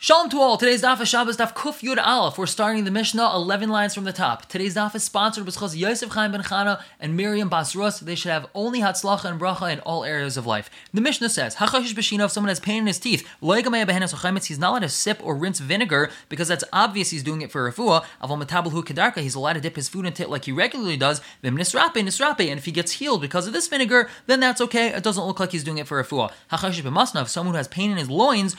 Shalom to all. Today's daf is Shabbos daf Kuf Yud Aleph. We're starting the Mishnah 11 lines from the top. Today's daf is sponsored by Yosef Chaim Ben Chana and Miriam Basrus. They should have only Hatzlacha and Bracha in all areas of life. The Mishnah says, Hachashish Bashina, if someone has pain in his teeth, he's not allowed to sip or rinse vinegar because that's obvious he's doing it for refuah. Aval Metabalhu Kedarka, he's allowed to dip his food into it like he regularly does. Vim Nisrape, Nisrape, and if he gets healed because of this vinegar, then that's okay. It doesn't look like he's doing it for refuah. Hachashish B'masna, if someone who has pain in his loins,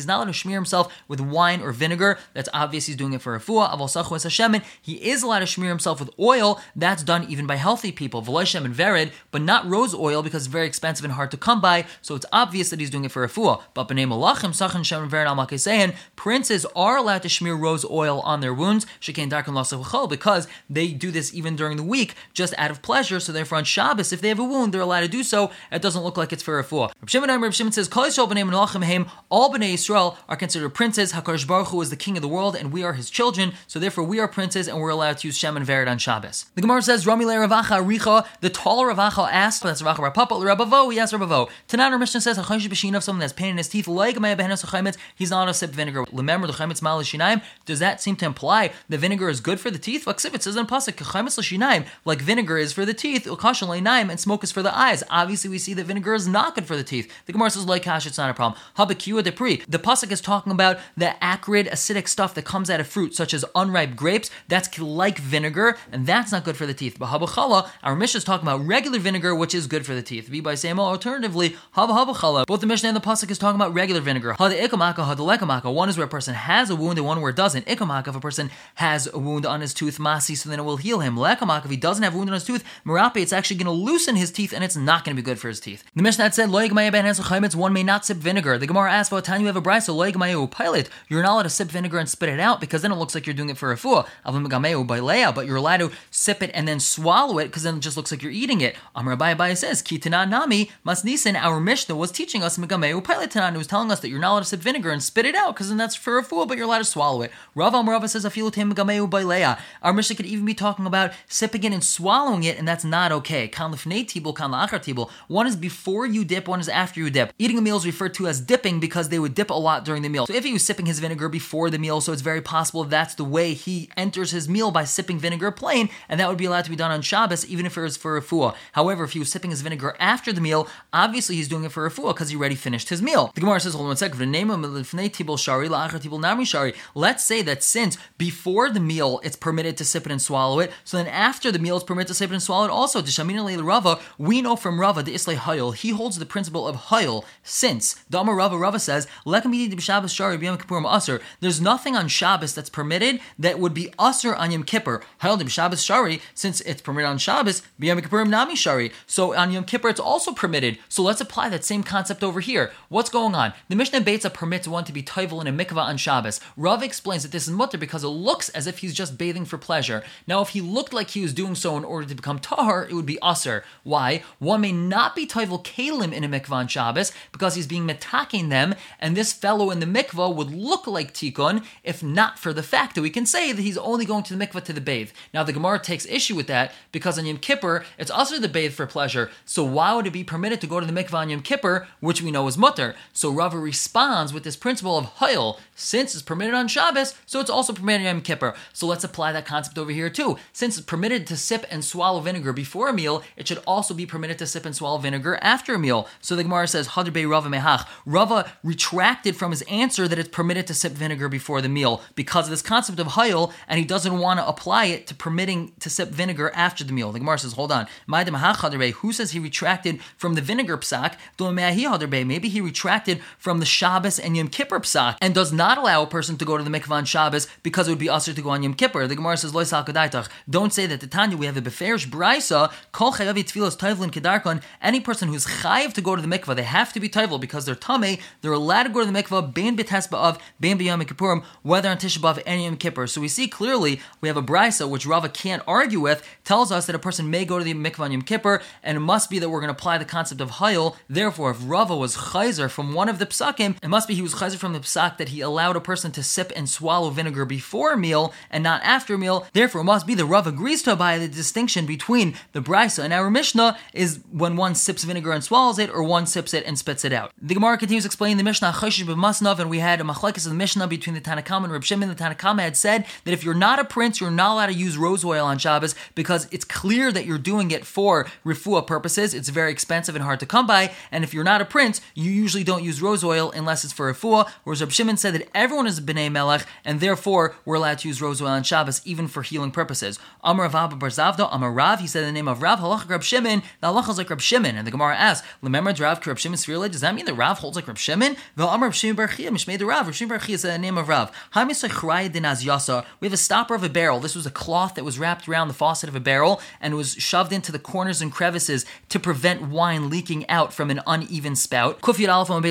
he's not allowed to smear himself with wine or vinegar. That's obvious he's doing it for refuah. Aval es hashemin. He is allowed to smear himself with oil. That's done even by healthy people. V'loishem and vered, but not rose oil because it's very expensive and hard to come by. So it's obvious that he's doing it for refuah. But b'nei malachim sachin shem vered al Princes are allowed to smear rose oil on their wounds. Shekain darkan because they do this even during the week just out of pleasure. So therefore on Shabbos, if they have a wound, they're allowed to do so. It doesn't look like it's for refuah. Reb Shimon, Reb Shimon says, all b'nei are considered princes. Hakadosh Baruch Hu is the king of the world, and we are his children. So therefore, we are princes, and we're allowed to use Shem and Vered on Shabbos. The Gemara says, Rami le Ravacha Richa. The taller Ravacha asked, that's Ravacha Rapapa Rabavo. He asked Rabavo. Tanan Mishnah says, B'shin of someone that's pain in his teeth. Like He's not a sip vinegar. The Chaimitz Mal Shinaim. Does that seem to imply the vinegar is good for the teeth? Vaksib it says in pasuk Chaimitz Shinaim, like vinegar is for the teeth. Ukashan Leinaim, and smoke is for the eyes. Obviously, we see that vinegar is not good for the teeth. The Gemara says, like Kash, it's not a problem. Habakua Depri. The pasuk is talking about the acrid, acidic stuff that comes out of fruit, such as unripe grapes. That's like vinegar, and that's not good for the teeth. But habachala, our Mishnah is talking about regular vinegar, which is good for the teeth. Be by saying, alternatively, habachala. Both the Mishnah and the pasuk is talking about regular vinegar. One is where a person has a wound, and one where it doesn't. Ikamaka, if a person has a wound on his tooth, masi, so then it will heal him. Lekamaka, if he doesn't have a wound on his tooth, merape, it's actually going to loosen his teeth, and it's not going to be good for his teeth. The Mishnah said, one may not sip vinegar. The Gemara asked, well, time you have a pilot, you're not allowed to sip vinegar and spit it out because then it looks like you're doing it for a fool. But you're allowed to sip it and then swallow it because then it just looks like you're eating it. Amr Abaye says, Kitana Nami Masnisin, our Mishnah was teaching us Megameu Tanan, was telling us that you're not allowed to sip vinegar and spit it out because then that's for a fool, but you're allowed to swallow it. Rav Amrava says, Afilutim Megameu Bailea. Our Mishnah could even be talking about sipping it and swallowing it, and that's not okay. Kan kan. One is before you dip, one is after you dip. Eating a meal is referred to as dipping because they would dip a lot during the meal. So if he was sipping his vinegar before the meal, so it's very possible that's the way he enters his meal by sipping vinegar plain, and that would be allowed to be done on Shabbos, even if it was for refuah. However, if he was sipping his vinegar after the meal, obviously he's doing it for refuah because he already finished his meal. The Gemara says, hold on one second. Let's say that since before the meal it's permitted to sip it and swallow it, so then after the meal it's permitted to sip it and swallow it also. Rava, we know from Rava the Islay Hayil, he holds the principle of Hayil since Dama Rava Rava says, there's nothing on Shabbos that's permitted that would be usher on Yom Kippur. Held Shabbos Shari, since it's permitted on Shabbos, B'Yom Kippur Nami Shari. So on Yom Kippur it's also permitted. So let's apply that same concept over here. What's going on? The Mishnah Beitza permits one to be toivel in a mikvah on Shabbos. Rav explains that this is mutter because it looks as if he's just bathing for pleasure. Now, if he looked like he was doing so in order to become tahar, it would be usher. Why? One may not be toivel kalim in a mikvah on Shabbos because he's being metaking them, and this fellow in the mikvah would look like tikkun if not for the fact that we can say that he's only going to the mikvah to the bathe. Now the Gemara takes issue with that because on Yom Kippur it's also the bathe for pleasure. So why would it be permitted to go to the mikvah on Yom Kippur, which we know is mutter? So Rava responds with this principle of hayil, since it's permitted on Shabbos, so it's also permitted on Yom Kippur. So let's apply that concept over here too. Since it's permitted to sip and swallow vinegar before a meal, it should also be permitted to sip and swallow vinegar after a meal. So the Gemara says Hadr Rava Mehach. Rava retracted from his answer that it's permitted to sip vinegar before the meal because of this concept of hayil, and he doesn't want to apply it to permitting to sip vinegar after the meal. The Gemara says, hold on. Who says he retracted from the vinegar psak? Maybe he retracted from the Shabbos and Yom Kippur psak and does not allow a person to go to the mikvah on Shabbos because it would be usher to go on Yom Kippur. The Gemara says, Don't say that the Tanya, we have a beferish brisa, kedarkon. Any person who's chayiv to go to the mikvah, they have to be tovl because they're tame. They're allowed to go to the mikvah, ben b'tesba of, ben b'yom kippurim, whether on Tisha B'av and Yom Kippur. So we see clearly we have a brisa which Rava can't argue with, tells us that a person may go to the mikvah on Yom Kippur, and it must be that we're going to apply the concept of hayil. Therefore, if Rava was chayzer from one of the psakim, it must be he was chayzer from the psak that he allowed a person to sip and swallow vinegar before meal and not after meal. Therefore, it must be the Rava agrees to by the distinction between the brisa and our Mishnah is when one sips vinegar and swallows it, or one sips it and spits it out. The Gemara continues explaining the Mishnah B'masnav, and we had a machlekes of the Mishnah between the Tanakama and Reb Shimon. The Tanakama had said that if you're not a prince, you're not allowed to use rose oil on Shabbos because it's clear that you're doing it for refuah purposes. It's very expensive and hard to come by, and if you're not a prince, you usually don't use rose oil unless it's for refuah. Whereas Reb Shimon said that everyone is a bnei melech, and therefore we're allowed to use rose oil on Shabbos even for healing purposes. Amar Rav Bar Amar Rav, he said the name of Rav, halach Reb Shimon, the halach is like Reb Shimon, and the Gemara asks, Lememra Rav Reb Shimon Does that mean that Rav holds like Reb Shimon? The Amar Reb Shimon Bar Chia, Mishmei Rav, Reb Shimon Bar Chia is the name of Rav. We have a stopper of a barrel. This was a cloth that was wrapped around the faucet of a barrel and was shoved into the corners and crevices to prevent wine leaking out from an uneven spout. Kufiyat Aleph on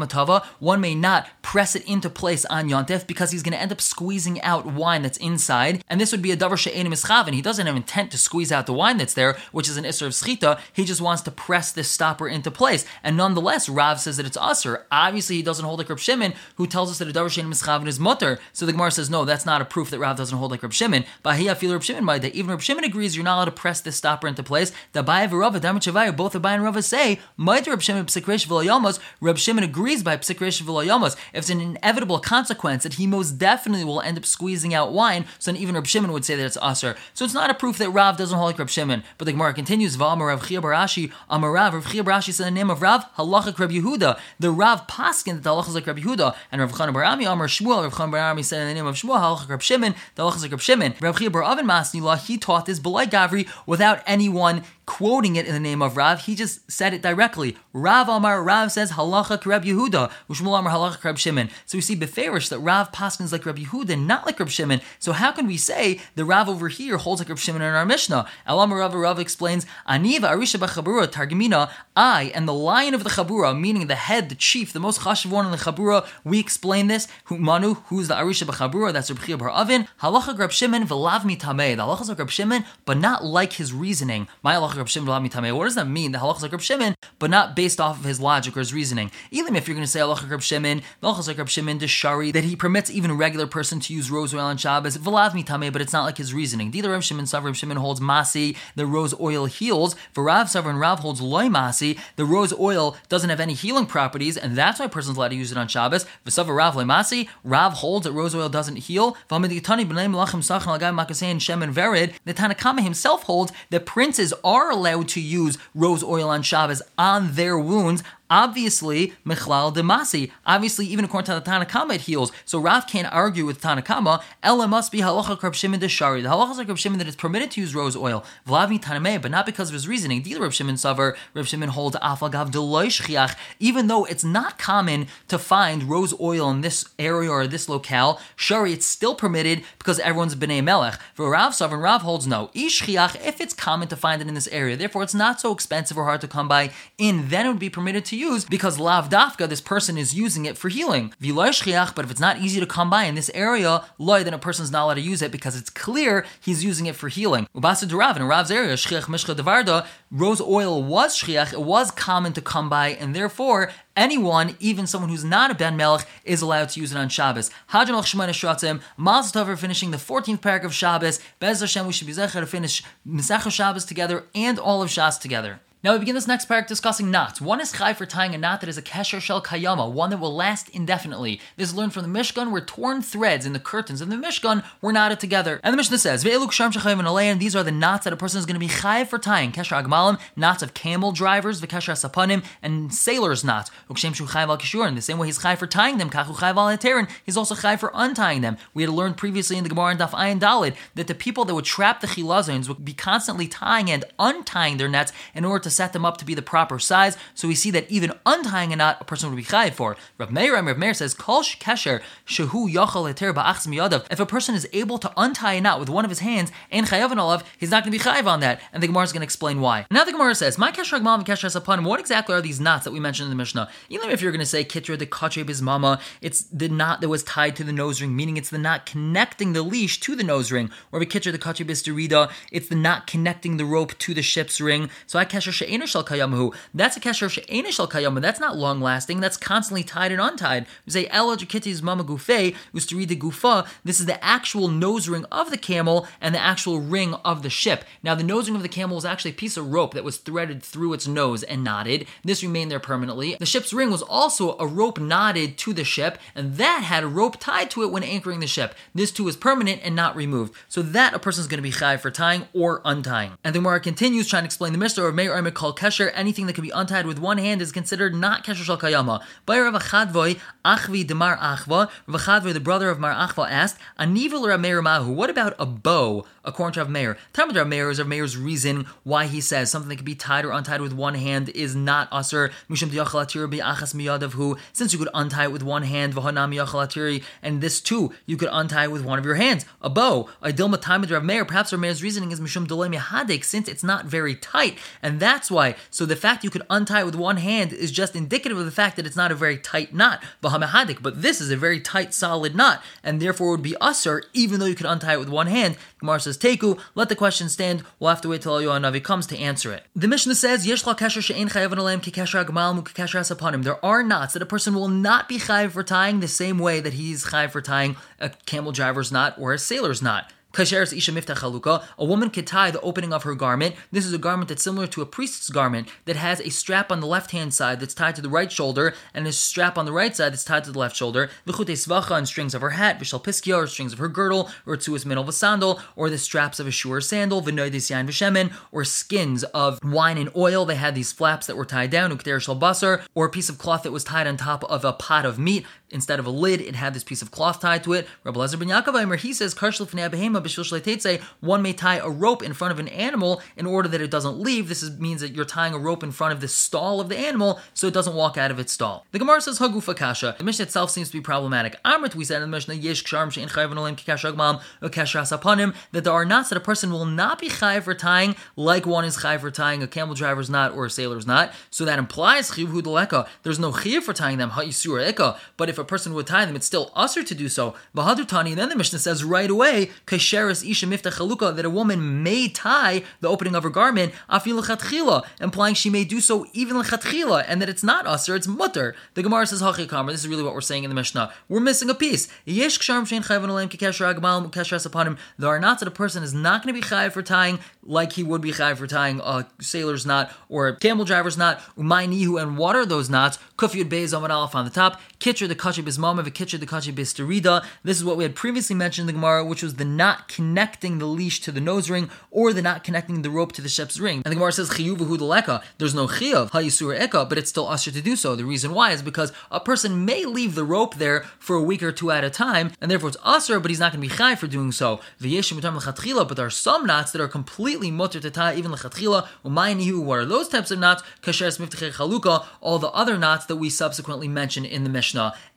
the top. One may not press it into place on Yontef because he's going to end up squeezing out wine that's inside. And this would be a davar she'enim and He doesn't have intent to squeeze out the wine that's there, which is an isser of schita. He just wants to press this stopper into place. And nonetheless, Rav says that it's usser. Obviously, he doesn't hold like Reb Shimon, who tells us that a davar she'enim mischaven is mutter. So the Gemara says, no, that's not a proof that Rav doesn't hold like Reb Shimon. But he feel Reb Shimon by that even Reb Shimon agrees you're not allowed to press this stopper into place. The and Rava, Damar both Abaye and Rava say, might Reb Shimon psikresh v'layamos. Reb Shimon agrees by psikresh v'layamos. If it's an inevitable consequence that he most definitely will end up squeezing out wine, so then even Reb Shimon would say that it's usher. So it's not a proof that Rav doesn't hold like Reb Shimon. But the Gemara continues, V'amar Rav Chia bar Ashi, Amar Rav, Rav Chia bar Ashi said the name of Rav, Halacha Reb Yehuda. The Rav Paskin, that the halacha is like Reb Yehuda, and Rav Chanan bar Ami, Amar Shmuel, Rav Chanan bar Ami said in the name of Shmuel, Halacha Reb Shimon, the halacha is like Reb Shimon. Rav Chia Bar Avin Masnila, he taught this Belay Gavri without anyone quoting it in the name of Rav. He just said it directly. Rav Amar, Rav says halacha Reb Yehuda, Ushmul Amar halacha Reb Shimon. So we see beferish that Rav Paskins like Reb Yehuda, not like Reb Shimon. So how can we say the Rav over here holds like Reb Shimon in our Mishnah? Elamar Rav Rav explains, Aniva Arisha B'Chabura Targamina, I and the lion of the Chabura, meaning the head, the chief, the most chashav one in the Chabura. We explain this. Manu, who's the Arisha B'Chabura? That's Reb Chia Bar Avin. Halacha Reb Shimon v'lav mitamei. The halacha is like Reb Shimon, but not like his reasoning. My halacha Reb Shimon. What does that mean? The halacha like Reb Shimon, but not based off of his logic or his reasoning. Even if you're going to say halacha Reb Shimon, halacha like Reb Shimon Shari that he permits even a regular person to use rose oil on Shabbos. V'lav mitamei, but it's not like his reasoning. Neither Reb Shimon Sav Reb Shimon holds masi. The rose oil heals. For Rav Sav and Rav holds loy masi. The rose oil doesn't have any healing properties, and that's why a person's allowed to use it on Shabbos. V'sav Rav loy masi. Rav holds that rose oil doesn't heal. Shem and Vered, the Tanakama himself holds that princes are allowed to use rose oil on Shabbos on their wounds Obviously, Michlal Demasi. Obviously, even according to the Tanakama, it heals. So Rav can't argue with Tanakama. Ella must be halacha Reb Shimon Deshari. The halacha Reb Shimon that it's permitted to use rose oil. Vlavni Tanameh, but not because of his reasoning. Deal Reb Shimon Savar, Reb Shimon holds Afagav Deloy Even though it's not common to find rose oil in this area or this locale, Shari, it's still permitted because everyone's B'nai Melech. For Rav Savar, Rav holds no. Ishchiach, if it's common to find it in this area, therefore it's not so expensive or hard to come by, in then it would be permitted to to use because lav dafka, this person is using it for healing. But if it's not easy to come by in this area, loy, then a person's not allowed to use it because it's clear he's using it for healing. In Rav's area, shchiach mishcha devarda, rose oil was shchiach, it was common to come by, and therefore anyone, even someone who's not a Ben Melech, is allowed to use it on Shabbos. Hajjam al Shemana Shratzim, Mazel Tov finishing the 14th parak of Shabbos. Bez Hashem, we should be zecher to finish Mesach Shabbos together and all of Shas together. Now we begin this next parak discussing knots. One is chai for tying a knot that is a kesher shel kayama, one that will last indefinitely. This is learned from the Mishkan, where torn threads in the curtains of the Mishkan were knotted together. And the Mishnah says, These are the knots that a person is going to be chai for tying. Kesher agmalim, knots of camel drivers, v'kesher sapanim, and sailor's knots. Ukshem shu chai In the same way he's chai for tying them, kachu chai val he's also chai for untying them. We had learned previously in the Gemara and Daf Ayin Dalid that the people that would trap the chilazons would be constantly tying and untying their nets in order to set them up to be the proper size. So we see that even untying a knot, a person would be chayiv for. Rav Meir, Rav Meir says, Kol kesher shehu yachal eter ba'achs miyadav. If a person is able to untie a knot with one of his hands and chayav and olav, he's not going to be chayiv on that. And the Gemara is going to explain why. Now the Gemara says, My kesher agmal and kesher sapanim. What exactly are these knots that we mentioned in the Mishnah? Even if you're going to say kitra de katre mama, it's the knot that was tied to the nose ring, meaning it's the knot connecting the leash to the nose ring. Or the kitra de katre derida, it's the knot connecting the rope to the ship's ring. So I kesher shel. That's a kesher she'ena shel. That's not long lasting. That's constantly tied and untied. We say ela jakiti's mama gufe read the gufa. This is the actual nose ring of the camel and the actual ring of the ship. Now the nose ring of the camel was actually a piece of rope that was threaded through its nose and knotted. This remained there permanently. The ship's ring was also a rope knotted to the ship, and that had a rope tied to it when anchoring the ship. This too is permanent and not removed. So that a person is going to be chai for tying or untying. And the Gemara continues trying to explain the Mishnah of Meir called Kesher. Anything that can be untied with one hand is considered not Kesher Shal Kayama. Bayar of Achadvoi, Achvi Demar Achva, Vachadvoi, the brother of Mar Achva, asked, Anivil Rameir Mahu, what about a bow? According to Rav Meir, Talmud Rav Meir is Rav Meir's reason why he says something that can be tied or untied with one hand is not usher. Mishum bi achas miyadav Who, since you could untie it with one hand, v'hanam and this too you could untie it with one of your hands. A bow, a dilma Talmud Rav Meir. Perhaps Rav Meir's reasoning is mishum dolay mihadik, since it's not very tight, and that's why. So the fact you could untie it with one hand is just indicative of the fact that it's not a very tight knot, v'hamahadik. But this is a very tight, solid knot, and therefore would be usher, even though you could untie it with one hand. Gemara says Teku, let the question stand. We'll have to wait till Yohan Navi comes to answer it. The Mishnah says, Yeshla kasher she'en chayav alayim ki kasher agmal mu kasher upon him. There are knots that a person will not be chayav for tying the same way that he's chayav for tying a camel driver's knot or a sailor's knot. Kasheres Isha Miftach Chaluka, a woman could tie the opening of her garment. This is a garment that's similar to a priest's garment that has a strap on the left hand side that's tied to the right shoulder and a strap on the right side that's tied to the left shoulder. Vichute Svacha and strings of her hat, Vishal Piskia or strings of her girdle, or Tsuas min of a sandal, or the straps of a shoe or sandal, Vinoidis Yain Vishemen, or skins of wine and oil. They had these flaps that were tied down, Ukter Shal or a piece of cloth that was tied on top of a pot of meat. Instead of a lid, it had this piece of cloth tied to it. Rabbi Lezer ben Yaakov he says, one may tie a rope in front of an animal in order that it doesn't leave. This is, means that you're tying a rope in front of the stall of the animal so it doesn't walk out of its stall. The Gemara says Hagufa Kasha. The Mishnah itself seems to be problematic. Amrit, we said in the Mishnah, Yesh Ksharm Shein Chayv Olim Kikashag Mam upon him that there are knots that a person will not be chayv for tying like one is chayv for tying a camel driver's knot or a sailor's knot. So that implies. There's no chiv for tying them ha'isur eka. But if a person would tie them, it's still usher to do so. Bahadur Tani, and then the Mishnah says right away, kasheris isha miftach chaluka, that a woman may tie the opening of her garment, afil lechatchila, implying she may do so even lechatchila, and that it's not usher, it's mutter. The Gemara says hachikamer. This is really what we're saying in the Mishnah. We're missing a piece. Yesh ksharm shein chayvan alayim kikesher agmal keshras upon him. There are knots that a person is not going to be chayiv for tying like he would be chayiv for tying a sailor's knot or a camel driver's knot. Umay nihu and what are those knots? Kufyud beis on the top. Kitcher the kachi bismam of a kitcher the kachi bisterida. This is what we had previously mentioned in the Gemara, which was the knot connecting the leash to the nose ring or the knot connecting the rope to the ship's ring. And the Gemara says chiyuvahu deleka. There's no chiyuv hayisur eka, but it's still usher to do so. The reason why is because a person may leave the rope there for a week or two at a time, and therefore it's usher, but he's not going to be chai for doing so. But there are some knots that are completely mutter tie even lechatchila. What are those types of knots? Kasher chaluka. All the other knots that we subsequently mentioned in the Mishnah.